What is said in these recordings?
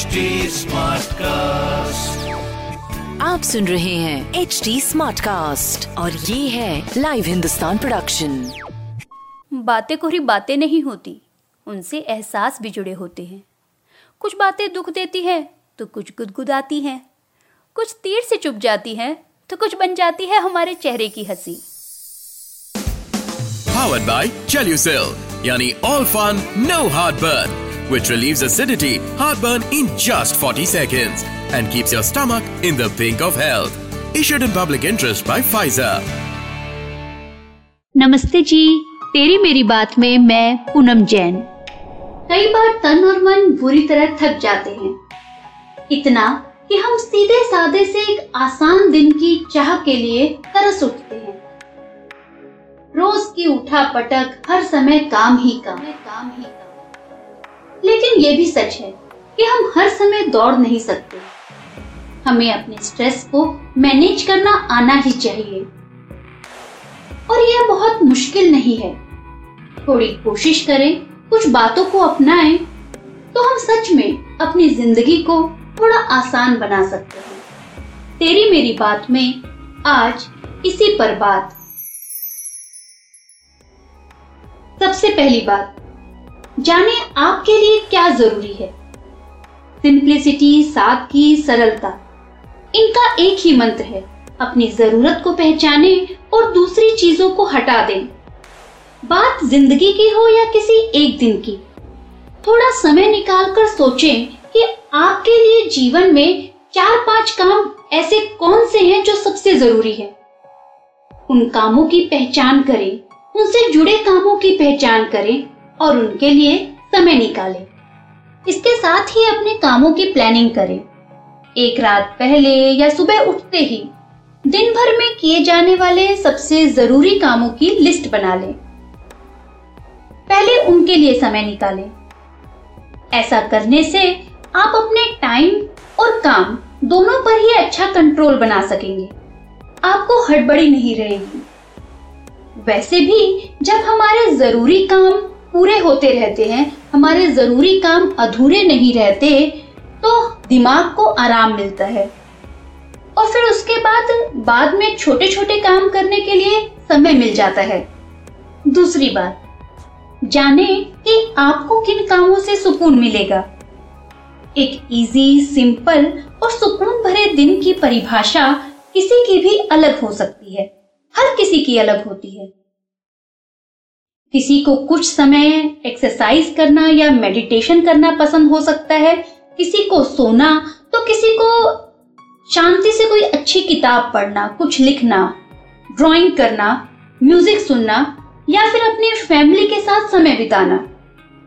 HD Smartcast. आप सुन रहे हैं एच डी स्मार्ट कास्ट और ये है लाइव हिंदुस्तान प्रोडक्शन बातें कोरी बातें नहीं होती उनसे एहसास भी जुड़े होते हैं। कुछ बातें दुख देती हैं तो कुछ गुदगुदाती हैं। कुछ तीर से चुप जाती हैं तो कुछ बन जाती है हमारे चेहरे की हँसी। Powered by Chelucil, yani all fun, no heartburn, which relieves acidity, heartburn in just 40 seconds and keeps your stomach in the pink of health. Issued in public interest by Pfizer. नमस्ते जी तेरी मेरी बात में मैं पूनम जैन कई बार तन और मन बुरी तरह थक जाते हैं इतना कि हम सीधे साधे से एक आसान दिन की चाह के लिए तरस उठते हैं रोज की उठा पटक हर समय काम ही काम काम ही काम लेकिन ये भी सच है कि हम हर समय दौड़ नहीं सकते। हमें अपने स्ट्रेस को मैनेज करना आना ही चाहिए। और यह बहुत मुश्किल नहीं है। थोड़ी कोशिश करें, कुछ बातों को अपनाएँ तो हम सच में अपनी ज़िंदगी को थोड़ा आसान बना सकते हैं। तेरी मेरी बात में आज इसी पर बात। सबसे पहली बात जाने आपके लिए क्या ज़रूरी है। सिंप्लिसिटी सादगी, सरलता, इनका एक ही मंत्र है, अपनी ज़रूरत को पहचाने और दूसरी चीज़ों को हटा दें। बात ज़िंदगी की हो या किसी एक दिन की, थोड़ा समय निकालकर सोचें कि आपके लिए जीवन में चार पाँच काम ऐसे कौन से हैं जो सबसे ज़रूरी है। उन कामों की पहचान करें, उनसे जुड़े कामों की पहचान करें और उनके लिए समय निकालें। इसके साथ ही अपने कामों की प्लानिंग करें। एक रात पहले या सुबह उठते ही दिन भर में किए जाने वाले सबसे ज़रूरी कामों की लिस्ट बना लें। पहले उनके लिए समय निकालें। ऐसा करने से आप अपने टाइम और काम दोनों पर ही अच्छा कंट्रोल बना सकेंगे। आपको हड़बड़ी नहीं रहेगी। वैसे भी जब हमारे ज़रूरी काम पूरे होते रहते हैं, हमारे ज़रूरी काम अधूरे नहीं रहते तो दिमाग को आराम मिलता है। और फिर उसके बाद बाद में छोटे छोटे काम करने के लिए समय मिल जाता है। दूसरी बात, जाने कि आपको किन कामों से सुकून मिलेगा। एक इजी सिंपल और सुकून भरे दिन की परिभाषा किसी की भी अलग हो सकती है। हर किसी की अलग होती है। किसी को कुछ समय एक्सरसाइज करना या मेडिटेशन करना पसंद हो सकता है। किसी को सोना तो किसी को शांति से कोई अच्छी किताब पढ़ना, कुछ लिखना ड्राइंग करना म्यूज़िक सुनना, या फिर अपनी फैमिली के साथ समय बिताना।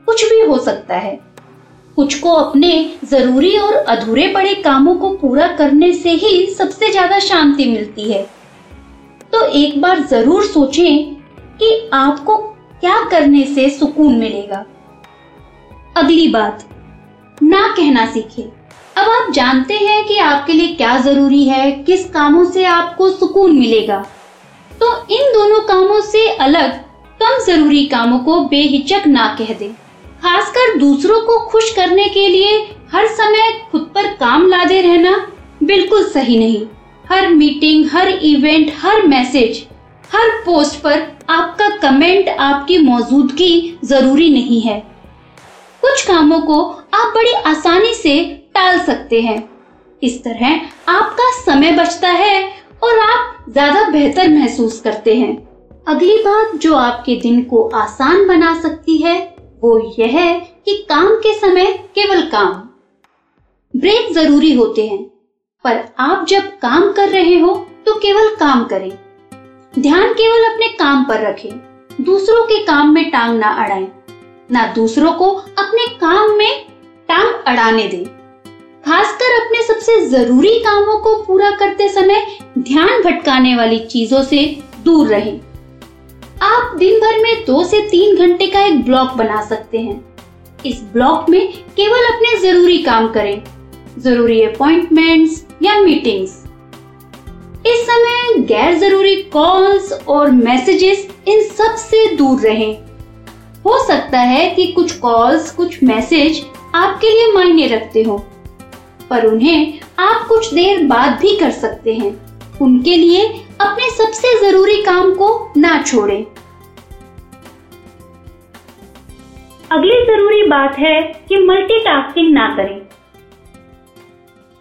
कुछ भी हो सकता है। कुछ को अपने ज़रूरी और अधूरे पड़े कामों को पूरा करने से ही सबसे ज़्यादा शांति मिलती है। तो एक बार ज़रूर सोचें कि आपको क्या करने से सुकून मिलेगा? अगली बात, ना कहना सीखें। अब आप जानते हैं कि आपके लिए क्या ज़रूरी है, किस कामों से आपको सुकून मिलेगा। तो इन दोनों कामों से अलग, कम ज़रूरी कामों को बेहिचक ना कह दें। खासकर दूसरों को खुश करने के लिए हर समय खुद पर काम लादे रहना बिल्कुल सही नहीं। हर मीटिंग, हर इवेंट, हर मैसेज हर पोस्ट पर आपका कमेंट, आपकी मौजूदगी ज़रूरी नहीं है। कुछ कामों को आप बड़ी आसानी से टाल सकते हैं। इस तरह आपका समय बचता है और आप ज़्यादा बेहतर महसूस करते हैं। अगली बात जो आपके दिन को आसान बना सकती है, वो यह है कि काम के समय केवल काम, ब्रेक ज़रूरी होते हैं। पर आप जब काम कर रहे हो तो केवल काम करें। ध्यान केवल अपने काम पर रखें, दूसरों के काम में टांग ना अड़ाएँ, ना दूसरों को अपने काम में टांग अड़ाने दें। खासकर अपने सबसे ज़रूरी कामों को पूरा करते समय ध्यान भटकाने वाली चीज़ों से दूर रहें। आप दिन भर में दो से तीन घंटे का एक ब्लॉक बना सकते हैं। इस ब्लॉक में केवल अपने ज़रूरी काम करें, ज़रूरी अपॉइंटमेंट्स या मीटिंग्स। इस समय गैर ज़रूरी कॉल्स और मैसेजेस इन सबसे दूर रहें। हो सकता है कि कुछ कॉल्स कुछ मैसेज आपके लिए मायने रखते हो, पर उन्हें आप कुछ देर बाद भी कर सकते हैं उनके लिए अपने सबसे ज़रूरी काम को ना छोड़ें। अगली ज़रूरी बात है कि मल्टीटास्किंग ना करें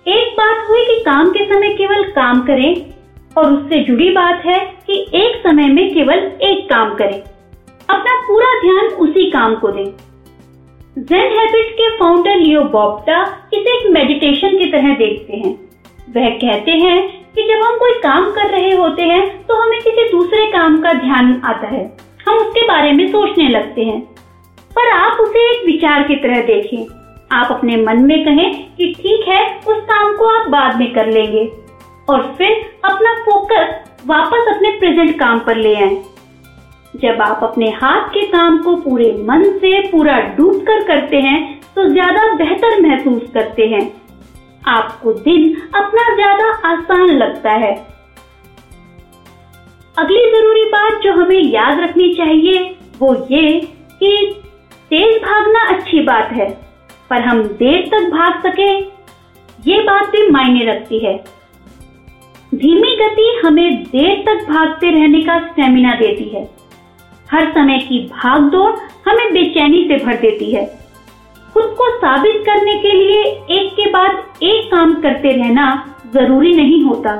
एक बात हुई कि काम के समय केवल काम करें और उससे जुड़ी बात है कि एक समय में केवल एक काम करें। अपना पूरा ध्यान उसी काम को दें। जेन हैबिट के फाउंडर लियो बॉब्टा इसे एक मेडिटेशन की तरह देखते हैं। वह कहते हैं कि जब हम कोई काम कर रहे होते हैं तो हमें किसी दूसरे काम का ध्यान आता है। हम उसके बारे में सोचने लगते हैं। पर आप उसे एक विचार की तरह देखें। आप अपने मन में कहें कि ठीक है, उस काम को आप बाद में कर लेंगे। और फिर अपना फोकस वापस अपने प्रेजेंट काम पर ले आए। जब आप अपने हाथ के काम को पूरे मन से पूरा डूब कर करते हैं तो ज़्यादा बेहतर महसूस करते हैं। आपको दिन अपना ज़्यादा आसान लगता है। अगली ज़रूरी बात जो हमें याद रखनी चाहिए, वो ये कि तेज भागना अच्छी बात है, पर हम देर तक भाग सके, ये बात भी मायने रखती है। धीमी गति हमें देर तक भागते रहने का स्टेमिना देती है। हर समय की भाग दौड़ हमें बेचैनी से भर देती है। खुद को साबित करने के लिए एक के बाद एक काम करते रहना ज़रूरी नहीं होता।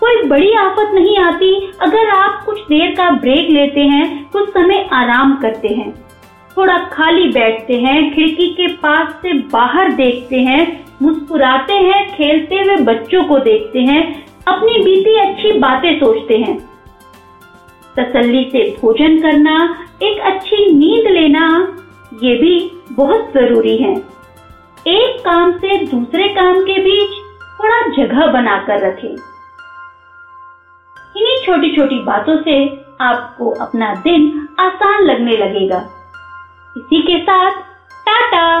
कोई बड़ी आफत नहीं आती। अगर आप कुछ देर का ब्रेक लेते हैं कुछ समय आराम करते हैं। थोड़ा खाली बैठते हैं, खिड़की के पास से बाहर देखते हैं, मुस्कुराते हैं, खेलते हुए बच्चों को देखते हैं अपनी बीती अच्छी बातें सोचते हैं। तसल्ली से भोजन करना, एक अच्छी नींद लेना, ये भी बहुत ज़रूरी है। एक काम से दूसरे काम के बीच थोड़ा जगह बनाकर रखें। इन्हीं छोटी छोटी बातों से आपको अपना दिन आसान लगने लगेगा। इसी के साथ, टाटा!